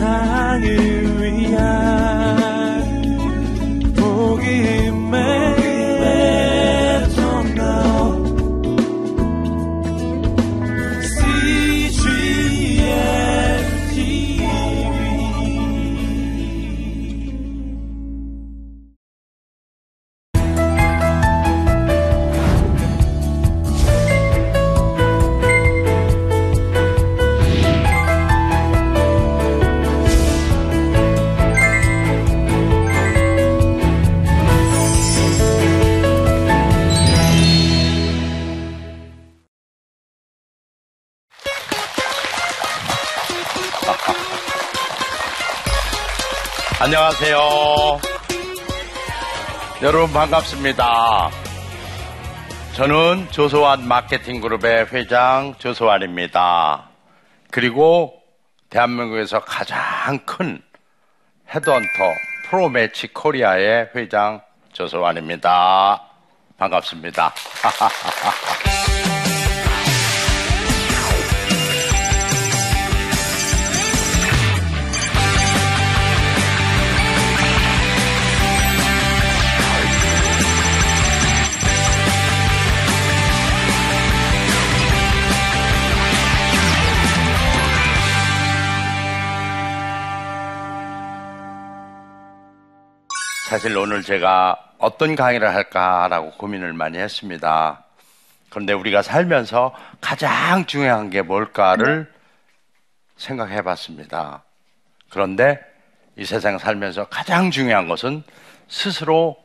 세상을 안녕하세요. 여러분 반갑습니다. 저는 조소환 마케팅 그룹의 회장 조소환입니다. 그리고 대한민국에서 가장 큰 헤드헌터 프로매치 코리아의 회장 조소환입니다. 반갑습니다. 사실 오늘 제가 어떤 강의를 할까라고 고민을 많이 했습니다. 그런데 우리가 살면서 가장 중요한 게 뭘까를 생각해 봤습니다. 그런데 이 세상 살면서 가장 중요한 것은 스스로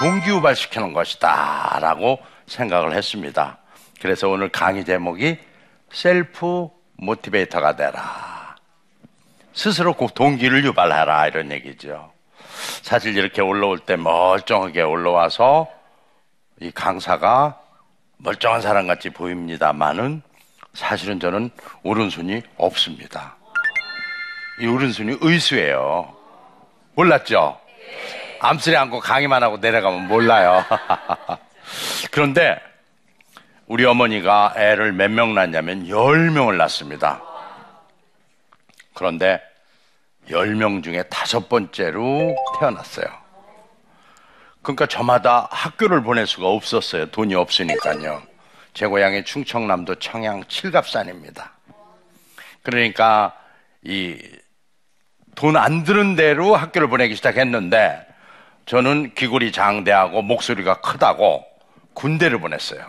동기유발시키는 것이다 라고 생각을 했습니다. 그래서 오늘 강의 제목이 셀프 모티베이터가 되라. 스스로 동기를 유발하라 이런 얘기죠. 사실 이렇게 올라올 때 멀쩡하게 올라와서 이 강사가 멀쩡한 사람 같이 보입니다만은 사실은 저는 오른손이 없습니다. 이 오른손이 의수예요. 몰랐죠? 암소리 안고 강의만 하고 내려가면 몰라요. 그런데 우리 어머니가 애를 몇 명 낳냐면 10명을 낳습니다. 그런데 10명 중에 다섯 번째로 태어났어요. 그러니까 저마다 학교를 보낼 수가 없었어요. 돈이 없으니까요. 제 고향이 충청남도 청양 칠갑산입니다. 그러니까 이 돈 안 드는 대로 학교를 보내기 시작했는데 저는 귀골이 장대하고 목소리가 크다고 군대를 보냈어요.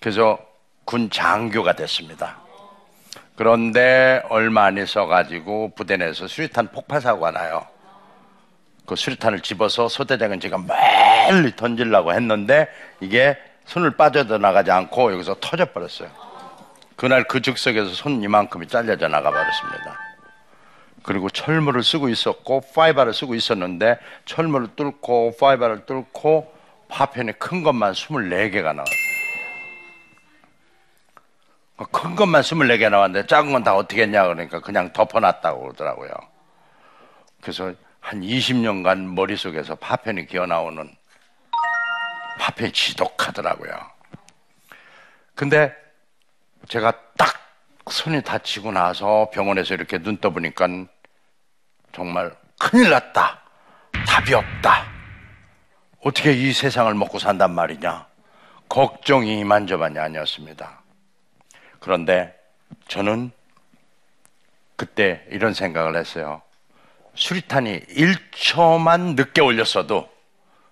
그래서 군 장교가 됐습니다. 그런데 얼마 안 있어가지고 부대 내에서 수리탄 폭발 사고가 나요. 그 수리탄을 집어서 소대장은 제가 멀리 던지려고 했는데 이게 손을 빠져나가지 않고 여기서 터져버렸어요. 그날 그 즉석에서 손 이만큼이 잘려져 나가 버렸습니다. 그리고 철물을 쓰고 있었고 파이바를 쓰고 있었는데 철물을 뚫고 파이바를 뚫고 파편이 큰 것만 24개가 나왔어요. 큰 것만 24개 나왔는데 작은 건 다 어떻게 했냐 그러니까 그냥 덮어놨다고 그러더라고요. 그래서 한 20년간 머릿속에서 파편이 기어 나오는 파편이 지독하더라고요. 근데 제가 딱 손이 다치고 나서 병원에서 이렇게 눈 떠보니까 정말 큰일 났다. 답이 없다. 어떻게 이 세상을 먹고 산단 말이냐. 걱정이 이만저만이 아니었습니다. 그런데 저는 그때 이런 생각을 했어요. 수리탄이 1초만 늦게 올렸어도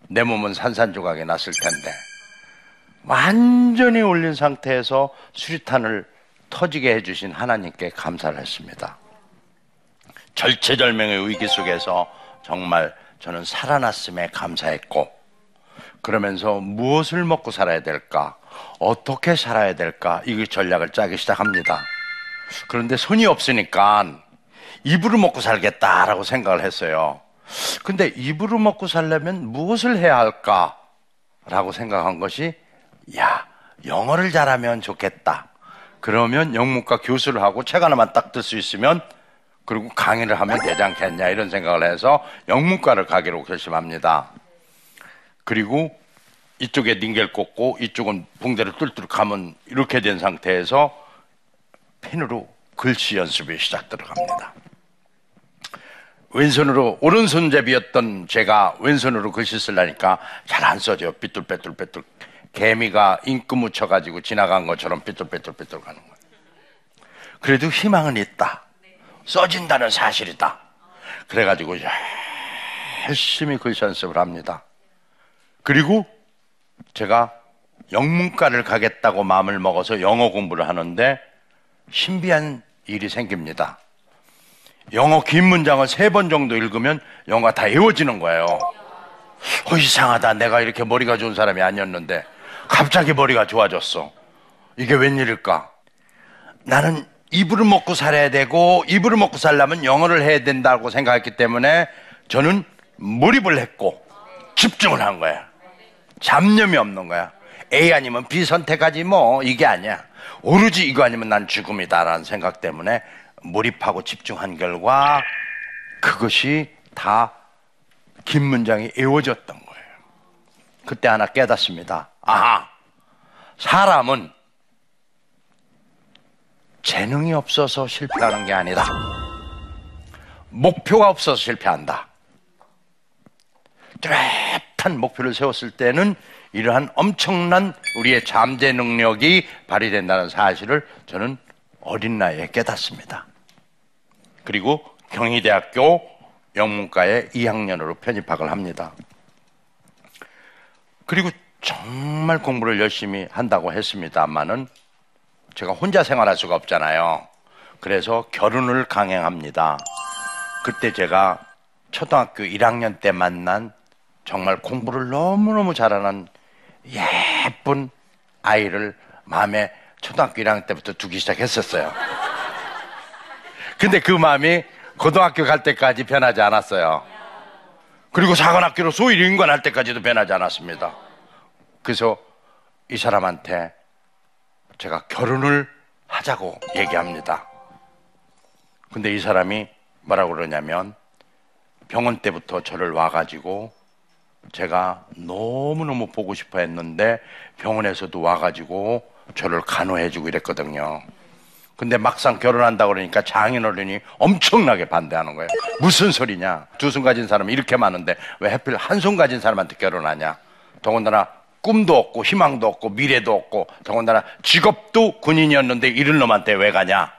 내 몸은 산산조각이 났을 텐데 완전히 올린 상태에서 수리탄을 터지게 해주신 하나님께 감사를 했습니다. 절체절명의 위기 속에서 정말 저는 살아났음에 감사했고 그러면서 무엇을 먹고 살아야 될까? 어떻게 살아야 될까? 이 전략을 짜기 시작합니다. 그런데 손이 없으니까 입으로 먹고 살겠다라고 생각을 했어요. 근데 입으로 먹고 살려면 무엇을 해야 할까? 라고 생각한 것이, 야, 영어를 잘하면 좋겠다. 그러면 영문과 교수를 하고 책 하나만 딱뜰수 있으면 그리고 강의를 하면 되지 않겠냐 이런 생각을 해서 영문과를 가기로 결심합니다. 그리고 이쪽에 닝겔 꽂고 이쪽은 붕대를 뚫뚫 가면 이렇게 된 상태에서 펜으로 글씨 연습이 시작 들어갑니다. 왼손으로 오른손잡이였던 제가 왼손으로 글씨 쓰려니까 잘 안 써져요. 삐뚤빼뚤빼뚤. 개미가 잉크 묻혀가지고 지나간 것처럼 삐뚤빼뚤빼뚤 가는 거예요. 그래도 희망은 있다. 써진다는 사실이다. 그래가지고 열심히 글씨 연습을 합니다. 그리고 제가 영문과를 가겠다고 마음을 먹어서 영어 공부를 하는데 신비한 일이 생깁니다. 영어 긴 문장을 세 번 정도 읽으면 영어가 다 외워지는 거예요. 어, 이상하다. 내가 이렇게 머리가 좋은 사람이 아니었는데 갑자기 머리가 좋아졌어. 이게 웬일일까? 나는 이불을 먹고 살아야 되고 이불을 먹고 살려면 영어를 해야 된다고 생각했기 때문에 저는 몰입을 했고 집중을 한 거야. 잡념이 없는 거야. A 아니면 B 선택하지 뭐 이게 아니야. 오로지 이거 아니면 난 죽음이다라는 생각 때문에 몰입하고 집중한 결과 그것이 다 긴 문장이 외워졌던 거예요. 그때 하나 깨닫습니다. 아하, 사람은 재능이 없어서 실패하는 게 아니다. 목표가 없어서 실패한다. 뚜렷한 목표를 세웠을 때는 이러한 엄청난 우리의 잠재 능력이 발휘된다는 사실을 저는 어린 나이에 깨닫습니다. 그리고 경희대학교 영문과에 2학년으로 편입학을 합니다. 그리고 정말 공부를 열심히 한다고 했습니다만은 제가 혼자 생활할 수가 없잖아요. 그래서 결혼을 강행합니다. 그때 제가 초등학교 1학년 때 만난 정말 공부를 너무너무 잘하는 예쁜 아이를 마음에 초등학교 1학년 때부터 두기 시작했었어요. 근데 그 마음이 고등학교 갈 때까지 변하지 않았어요. 그리고 사관학교로 소위 인관할 때까지도 변하지 않았습니다. 그래서 이 사람한테 제가 결혼을 하자고 얘기합니다. 근데 이 사람이 뭐라고 그러냐면 병원 때부터 저를 와가지고 제가 너무너무 보고 싶어 했는데 병원에서도 와가지고 저를 간호해주고 이랬거든요. 근데 막상 결혼한다 그러니까 장인어른이 엄청나게 반대하는 거예요. 무슨 소리냐? 두 손 가진 사람이 이렇게 많은데 왜 하필 한 손 가진 사람한테 결혼하냐? 더군다나 꿈도 없고 희망도 없고 미래도 없고 더군다나 직업도 군인이었는데 이런 놈한테 왜 가냐?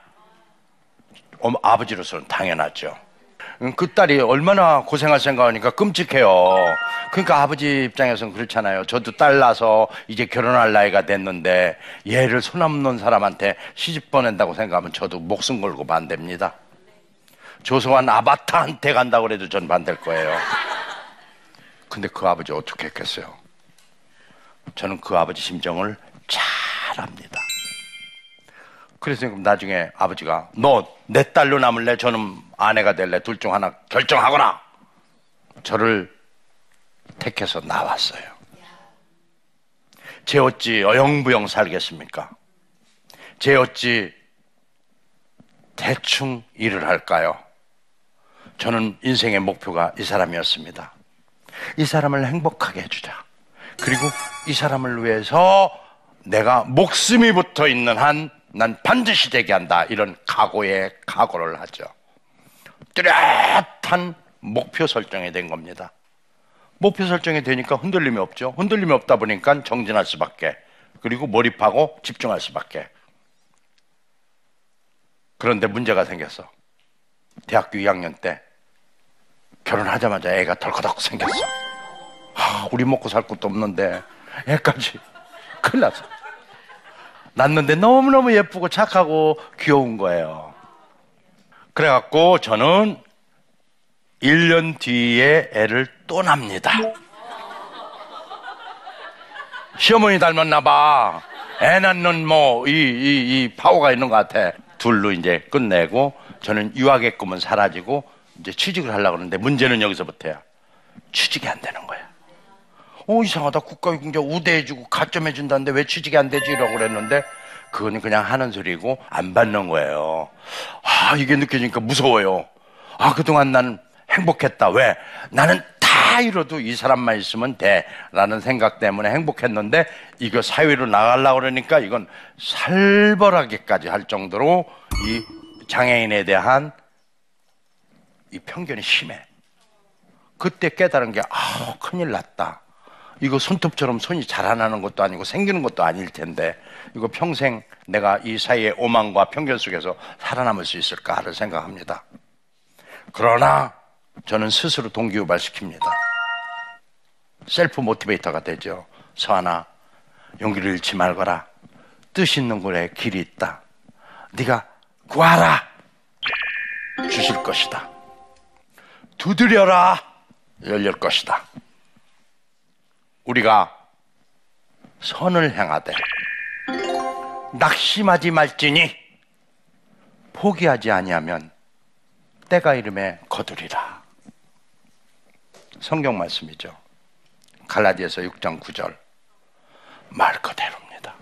어, 아버지로서는 당연하죠. 음, 그 딸이 얼마나 고생할 생각하니까 끔찍해요. 그러니까 아버지 입장에서는 그렇잖아요. 저도 딸 낳아서 이제 결혼할 나이가 됐는데 얘를 손 없는 사람한테 시집 보낸다고 생각하면 저도 목숨 걸고 반대입니다. 조성한 아바타한테 간다고 해도 전 반대일 거예요. 근데 그 아버지 어떻게 했겠어요? 저는 그 아버지 심정을 잘 압니다. 그래서 나중에 아버지가 너 내 딸로 남을래? 저는 아내가 될래? 둘 중 하나 결정하거나 저를 택해서 나왔어요. 제 어찌 어영부영 살겠습니까? 제 어찌 대충 일을 할까요? 저는 인생의 목표가 이 사람이었습니다. 이 사람을 행복하게 해주자. 그리고 이 사람을 위해서 내가 목숨이 붙어 있는 한 난 반드시 되게 한다. 이런 각오에 각오를 하죠. 뚜렷한 목표 설정이 된 겁니다. 목표 설정이 되니까 흔들림이 없죠. 흔들림이 없다 보니까 정진할 수밖에. 그리고 몰입하고 집중할 수밖에. 그런데 문제가 생겼어. 대학교 2학년 때 결혼하자마자 애가 덜커덕 생겼어. 아, 우리 먹고 살 것도 없는데 애까지 큰일 났어. 낳는데 너무너무 예쁘고 착하고 귀여운 거예요. 그래갖고 저는 1년 뒤에 애를 또 납니다. 시어머니 닮았나 봐. 애 낳는 뭐, 이, 이, 이 파워가 있는 것 같아. 둘로 이제 끝내고 저는 유학의 꿈은 사라지고 이제 취직을 하려고 하는데 문제는 여기서부터야. 취직이 안 되는 거야. 어, 이상하다. 국가 경제 우대해주고 가점해준다는데 왜 취직이 안 되지? 라고 그랬는데 그건 그냥 하는 소리고 안 받는 거예요. 아, 이게 느껴지니까 무서워요. 아, 그동안 난 행복했다. 왜? 나는 다 이뤄도 이 사람만 있으면 돼. 라는 생각 때문에 행복했는데 이거 사회로 나가려고 그러니까 이건 살벌하게까지 할 정도로 이 장애인에 대한 이 편견이 심해. 그때 깨달은 게, 아, 큰일 났다. 이거 손톱처럼 손이 자라나는 것도 아니고 생기는 것도 아닐 텐데, 이거 평생 내가 이 사이의 오만과 편견 속에서 살아남을 수 있을까를 생각합니다. 그러나 저는 스스로 동기유발 시킵니다. 셀프 모티베이터가 되죠. 서하나, 용기를 잃지 말거라. 뜻 있는 곳에 길이 있다. 네가 구하라. 주실 것이다. 두드려라. 열릴 것이다. 우리가 선을 행하되 낙심하지 말지니 포기하지 아니하면 때가 이름에 거두리라. 성경 말씀이죠. 갈라디아서 6장 9절. 말 그대로입니다.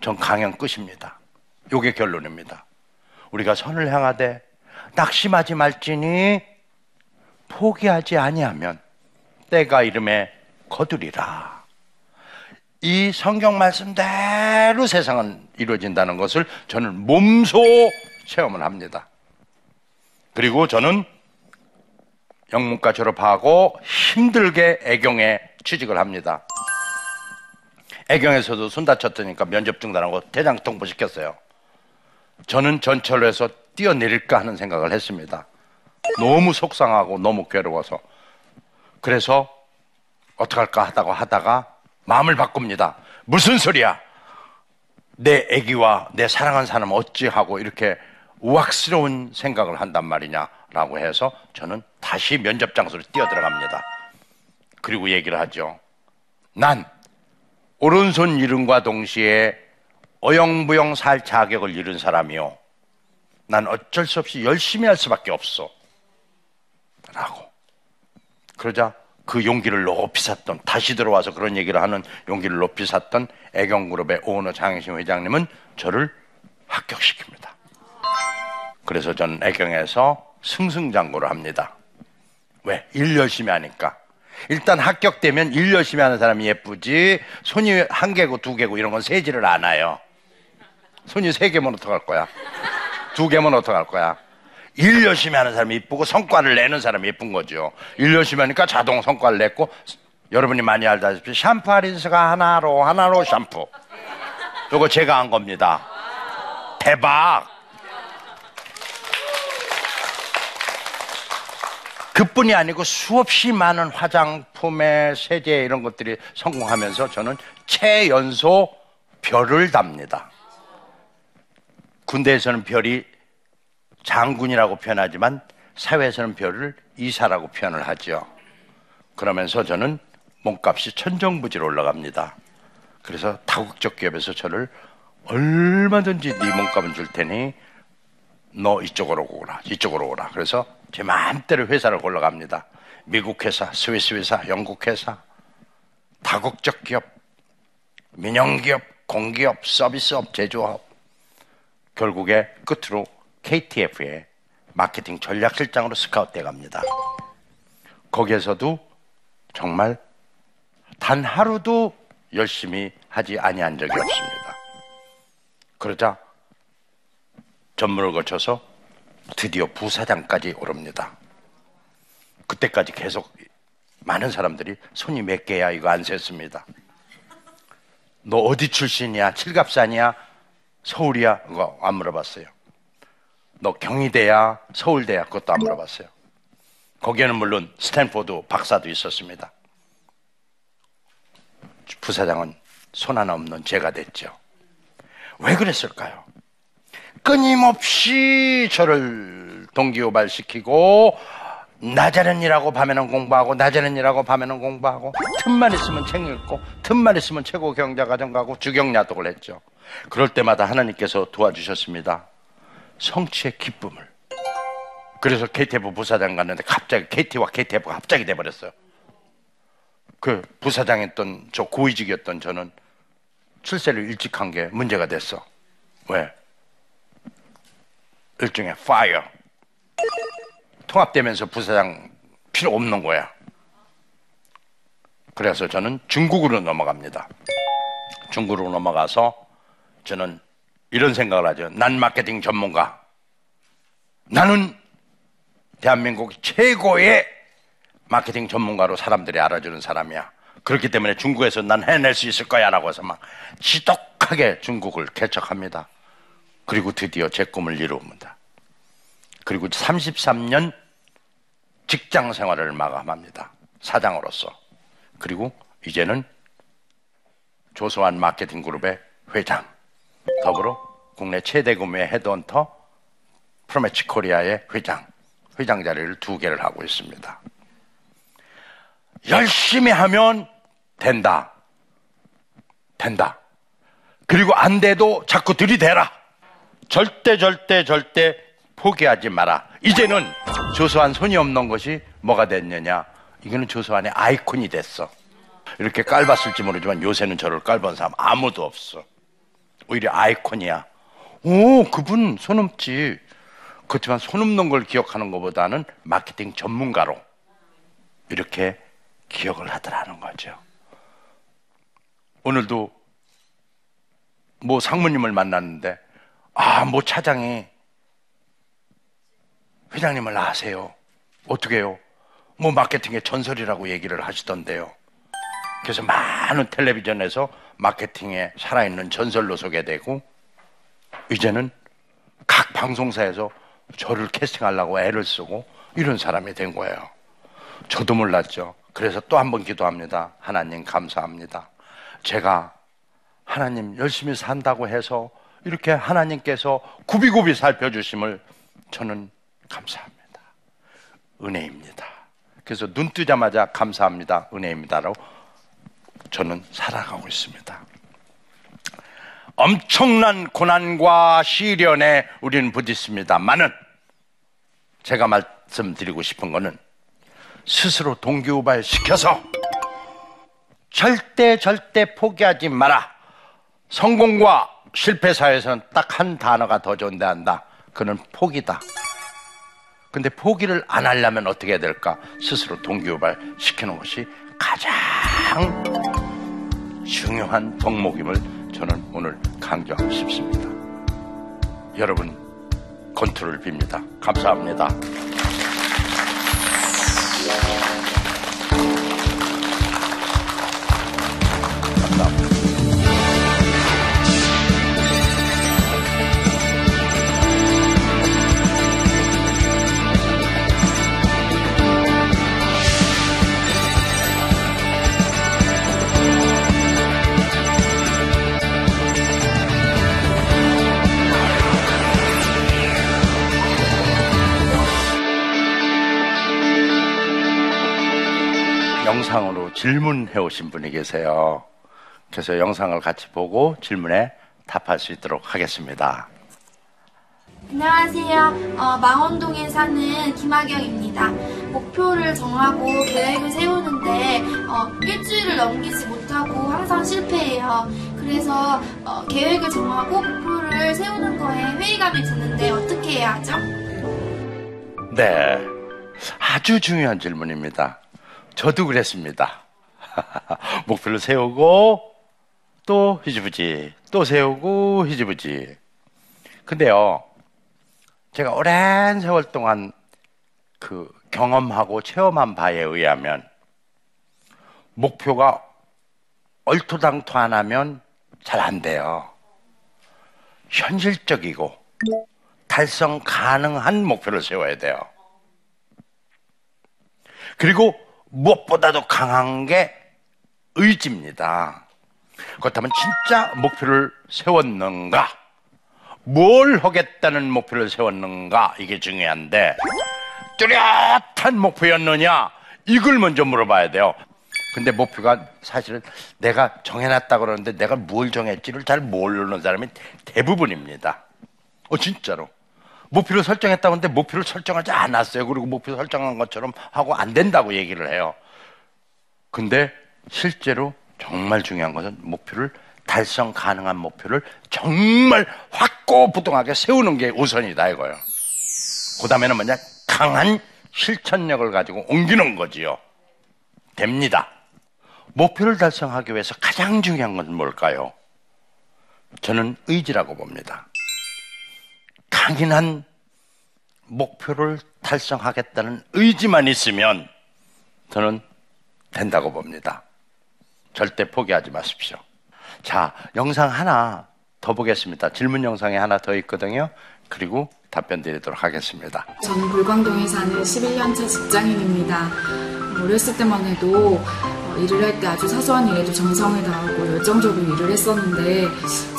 전 강연 끝입니다. 요게 결론입니다. 우리가 선을 향하되 낙심하지 말지니 포기하지 아니하면 때가 이름에 거두리라. 이 성경 말씀대로 세상은 이루어진다는 것을 저는 몸소 체험을 합니다. 그리고 저는 영문과 졸업하고 힘들게 애경에 취직을 합니다. 애경에서도 손 다쳤다니까 면접 중단하고 대장 통보시켰어요. 저는 전철에서 뛰어내릴까 하는 생각을 했습니다. 너무 속상하고 너무 괴로워서. 그래서 어떡할까 하다가 하다가 마음을 바꿉니다. 무슨 소리야? 내 애기와 내 사랑하는 사람 어찌하고 이렇게 우악스러운 생각을 한단 말이냐라고 해서 저는 다시 면접 장소로 뛰어 들어갑니다. 그리고 얘기를 하죠. 난 오른손 이름과 동시에 어영부영 살 자격을 잃은 사람이요. 난 어쩔 수 없이 열심히 할 수밖에 없어. 라고. 그러자 그 용기를 높이 샀던, 다시 들어와서 그런 얘기를 하는 용기를 높이 샀던 애경그룹의 오너 장영신 회장님은 저를 합격시킵니다. 그래서 저는 애경에서 승승장구를 합니다. 왜? 일 열심히 하니까. 일단 합격되면 일 열심히 하는 사람이 예쁘지, 손이 한 개고 두 개고 이런 건 세지를 않아요. 손이 세 개면 어떡할 거야? 두 개면 어떡할 거야? 일 열심히 하는 사람이 이쁘고 성과를 내는 사람이 예쁜 거죠. 일 열심히 하니까 자동 성과를 냈고 여러분이 많이 알다시피 샴푸 아린스가 하나로 하나로 샴푸. 이거 제가 한 겁니다. 대박. 그뿐이 아니고 수없이 많은 화장품에 세제 이런 것들이 성공하면서 저는 최연소 별을 답니다. 군대에서는 별이 장군이라고 표현하지만 사회에서는 별을 이사라고 표현을 하죠. 그러면서 저는 몸값이 천정부지로 올라갑니다. 그래서 다국적 기업에서 저를 얼마든지 네 몸값은 줄 테니 너 이쪽으로 오라, 이쪽으로 오라. 그래서 제 마음대로 회사를 올라갑니다. 미국 회사, 스위스 회사, 영국 회사, 다국적 기업, 민영기업, 공기업, 서비스업, 제조업. 결국에 끝으로 KTF의 마케팅 전략실장으로 스카웃돼 갑니다. 거기에서도 정말 단 하루도 열심히 하지 아니한 적이 없습니다. 그러자 전문을 거쳐서 드디어 부사장까지 오릅니다. 그때까지 계속 많은 사람들이 손이 몇 개야 이거 안 셌습니다. 너 어디 출신이야? 칠갑산이야? 서울이야? 그거 안 물어봤어요. 너 경희대야? 서울대야? 그것도 안 물어봤어요. 거기에는 물론 스탠포드 박사도 있었습니다. 부사장은 손 하나 없는 제가 됐죠. 왜 그랬을까요? 끊임없이 저를 동기유발시키고 낮에는 일하고 밤에는 공부하고 낮에는 일하고 밤에는 공부하고 틈만 있으면 책 읽고 틈만 있으면 최고 경자과정 가고 주경야독을 했죠. 그럴 때마다 하나님께서 도와주셨습니다. 성취의 기쁨을. 그래서 KTF 부사장 갔는데 갑자기 KT와 KTF가 갑자기 돼버렸어요. 그 부사장했던 저 고위직이었던 저는 출세를 일찍 한 게 문제가 됐어. 왜? 일종의 파이어. 통합되면서 부사장 필요 없는 거야. 그래서 저는 중국으로 넘어갑니다. 중국으로 넘어가서 저는 이런 생각을 하죠. 난 마케팅 전문가. 나는 대한민국 최고의 마케팅 전문가로 사람들이 알아주는 사람이야. 그렇기 때문에 중국에서 난 해낼 수 있을 거야 라고 해서 막 지독하게 중국을 개척합니다. 그리고 드디어 제 꿈을 이루옵니다. 그리고 33년 직장 생활을 마감합니다. 사장으로서. 그리고 이제는 조소환 마케팅 그룹의 회장, 더불어 국내 최대 규모의 헤드헌터 프로매치 코리아의 회장, 회장 자리를 두 개를 하고 있습니다. 열심히 하면 된다. 된다. 그리고 안 돼도 자꾸 들이대라. 절대 절대 절대 포기하지 마라. 이제는 조소한 손이 없는 것이 뭐가 됐느냐? 이거는 조소한의 아이콘이 됐어. 이렇게 깔봤을지 모르지만 요새는 저를 깔본 사람 아무도 없어. 오히려 아이콘이야. 오, 그분 손 없지. 그렇지만 손 없는 걸 기억하는 것보다는 마케팅 전문가로 이렇게 기억을 하더라는 거죠. 오늘도 뭐 상무님을 만났는데 아, 뭐 차장이 회장님을 아세요. 어떻게 해요? 뭐 마케팅의 전설이라고 얘기를 하시던데요. 그래서 많은 텔레비전에서 마케팅에 살아있는 전설로 소개되고 이제는 각 방송사에서 저를 캐스팅하려고 애를 쓰고 이런 사람이 된 거예요. 저도 몰랐죠. 그래서 또 한 번 기도합니다. 하나님 감사합니다. 제가 하나님 열심히 산다고 해서 이렇게 하나님께서 굽이굽이 살펴주심을 저는 감사합니다. 은혜입니다. 그래서 눈 뜨자마자 감사합니다. 은혜입니다라고 저는 살아가고 있습니다. 엄청난 고난과 시련에 우리는 부딪습니다만은 제가 말씀드리고 싶은 것은 스스로 동기부발 시켜서 절대 절대 포기하지 마라. 성공과 실패 사회에서는 딱 한 단어가 더 존재한다. 그는 포기다. 근데 포기를 안 하려면 어떻게 해야 될까? 스스로 동기부발 시키는 것이 가장 중요한 덕목임을 저는 오늘 강조하고 싶습니다. 여러분, 건투를 빕니다. 감사합니다. 질문해 오신 분이 계세요. 그래서 영상을 같이 보고 질문에 답할 수 있도록 하겠습니다. 안녕하세요. 어, 망원동에 사는 김하경입니다. 목표를 정하고 계획을 세우는데 어, 일주일을 넘기지 못하고 항상 실패해요. 그래서 어, 계획을 정하고 목표를 세우는 거에 회의감이 드는데 어떻게 해야 하죠? 네. 아주 중요한 질문입니다. 저도 그랬습니다. 목표를 세우고 또 희지부지, 또 세우고 희지부지. 근데요, 제가 오랜 세월 동안 그 경험하고 체험한 바에 의하면 목표가 얼토당토 안 하면 잘 안 돼요. 현실적이고 달성 가능한 목표를 세워야 돼요. 그리고 무엇보다도 강한 게 의지입니다. 그렇다면 진짜 목표를 세웠는가? 뭘 하겠다는 목표를 세웠는가? 이게 중요한데, 뚜렷한 목표였느냐? 이걸 먼저 물어봐야 돼요. 근데 목표가 사실은 내가 정해놨다 그러는데 내가 뭘 정했지를 잘 모르는 사람이 대부분입니다. 어, 진짜로. 목표를 설정했다고 하는데 목표를 설정하지 않았어요. 그리고 목표 설정한 것처럼 하고 안 된다고 얘기를 해요. 근데 실제로 정말 중요한 것은 목표를 달성 가능한 목표를 정말 확고부동하게 세우는 게 우선이다 이거예요. 그 다음에는 뭐냐? 강한 실천력을 가지고 옮기는 거지요. 됩니다. 목표를 달성하기 위해서 가장 중요한 건 뭘까요? 저는 의지라고 봅니다. 강인한 목표를 달성하겠다는 의지만 있으면 저는 된다고 봅니다. 절대 포기하지 마십시오. 자, 영상 하나 더 보겠습니다. 질문 영상이 하나 더 있거든요. 그리고 답변 드리도록 하겠습니다. 저는 불광동에 사는 11년차 직장인입니다. 어렸을 때만 해도 어, 일을 할 때 아주 사소한 일에도 정성을 다하고 열정적으로 일을 했었는데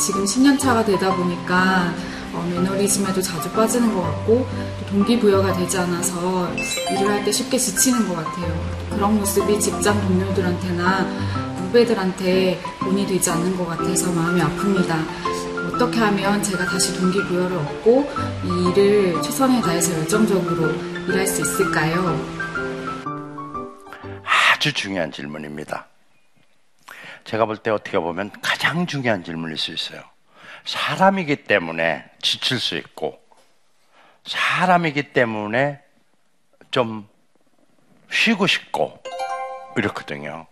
지금 10년 차가 되다 보니까 어, 매너리즘에도 자주 빠지는 것 같고 또 동기부여가 되지 않아서 일을 할 때 쉽게 지치는 것 같아요. 그런 모습이 직장 동료들한테나 후배들한테 본이 되지 않는 것 같아서 마음이 아픕니다. 어떻게 하면 제가 다시 동기부여를 얻고 이 일을 최선을 다해서 열정적으로 일할 수 있을까요? 아주 중요한 질문입니다. 제가 볼 때 어떻게 보면 가장 중요한 질문일 수 있어요. 사람이기 때문에 지칠 수 있고, 사람이기 때문에 좀 쉬고 싶고, 이렇거든요.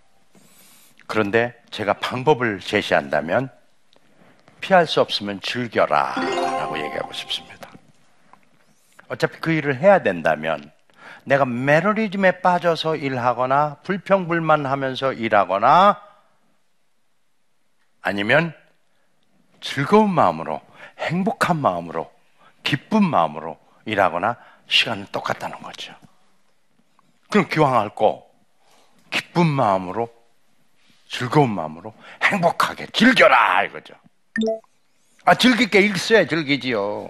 그런데 제가 방법을 제시한다면, 피할 수 없으면 즐겨라 라고 얘기하고 싶습니다. 어차피 그 일을 해야 된다면 내가 매너리즘에 빠져서 일하거나 불평불만 하면서 일하거나 아니면 즐거운 마음으로 행복한 마음으로 기쁜 마음으로 일하거나 시간은 똑같다는 거죠. 그럼 기왕할 거 기쁜 마음으로 즐거운 마음으로 행복하게 즐겨라 이거죠. 아, 즐길 게 있어야 즐기지요.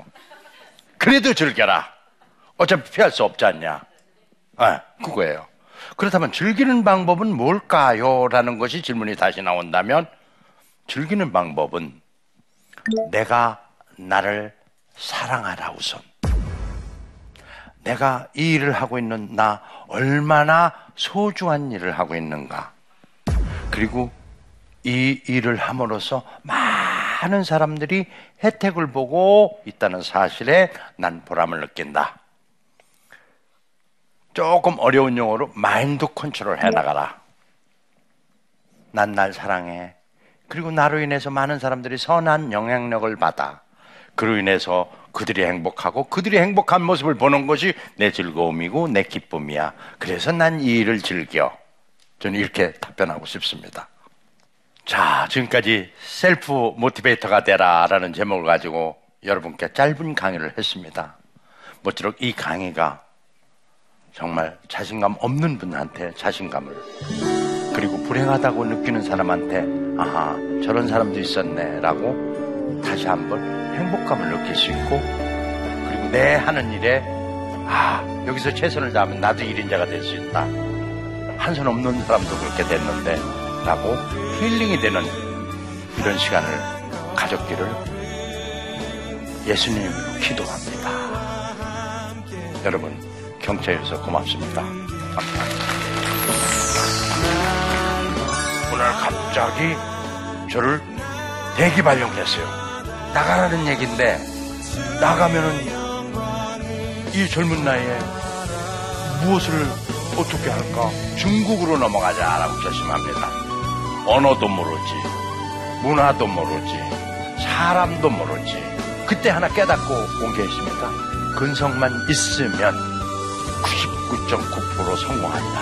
그래도 즐겨라. 어차피 피할 수 없지 않냐. 아, 그거예요. 그렇다면 즐기는 방법은 뭘까요? 라는 것이 질문이 다시 나온다면 즐기는 방법은 내가 나를 사랑하라 우선. 내가 이 일을 하고 있는 나 얼마나 소중한 일을 하고 있는가. 그리고 이 일을 함으로써 많은 사람들이 혜택을 보고 있다는 사실에 난 보람을 느낀다. 조금 어려운 용어로 마인드 컨트롤 해 나가라. 난 날 사랑해. 그리고 나로 인해서 많은 사람들이 선한 영향력을 받아. 그로 인해서 그들이 행복하고 그들이 행복한 모습을 보는 것이 내 즐거움이고 내 기쁨이야. 그래서 난 이 일을 즐겨. 저는 이렇게 답변하고 싶습니다. 자, 지금까지 셀프 모티베이터가 되라라는 제목을 가지고 여러분께 짧은 강의를 했습니다. 모쪼록 이 강의가 정말 자신감 없는 분한테 자신감을 그리고 불행하다고 느끼는 사람한테 아하 저런 사람도 있었네라고 다시 한번 행복감을 느낄 수 있고 그리고 내 하는 일에 아 여기서 최선을 다하면 나도 일인자가 될 수 있다 한 손 없는 사람도 그렇게 됐는데 라고 힐링이 되는 이런 시간을 가졌기를 예수님으로 기도합니다. 여러분, 경찰에서 고맙습니다. 오늘 갑자기 저를 대기 발령했어요. 나가라는 얘기인데, 나가면은 이 젊은 나이에 무엇을 어떻게 할까? 중국으로 넘어가자라고 결심합니다. 언어도 모르지, 문화도 모르지, 사람도 모르지. 그때 하나 깨닫고 온 게 있습니다. 근성만 있으면 99.9% 성공한다.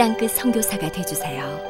땅끝 선교사가 되주세요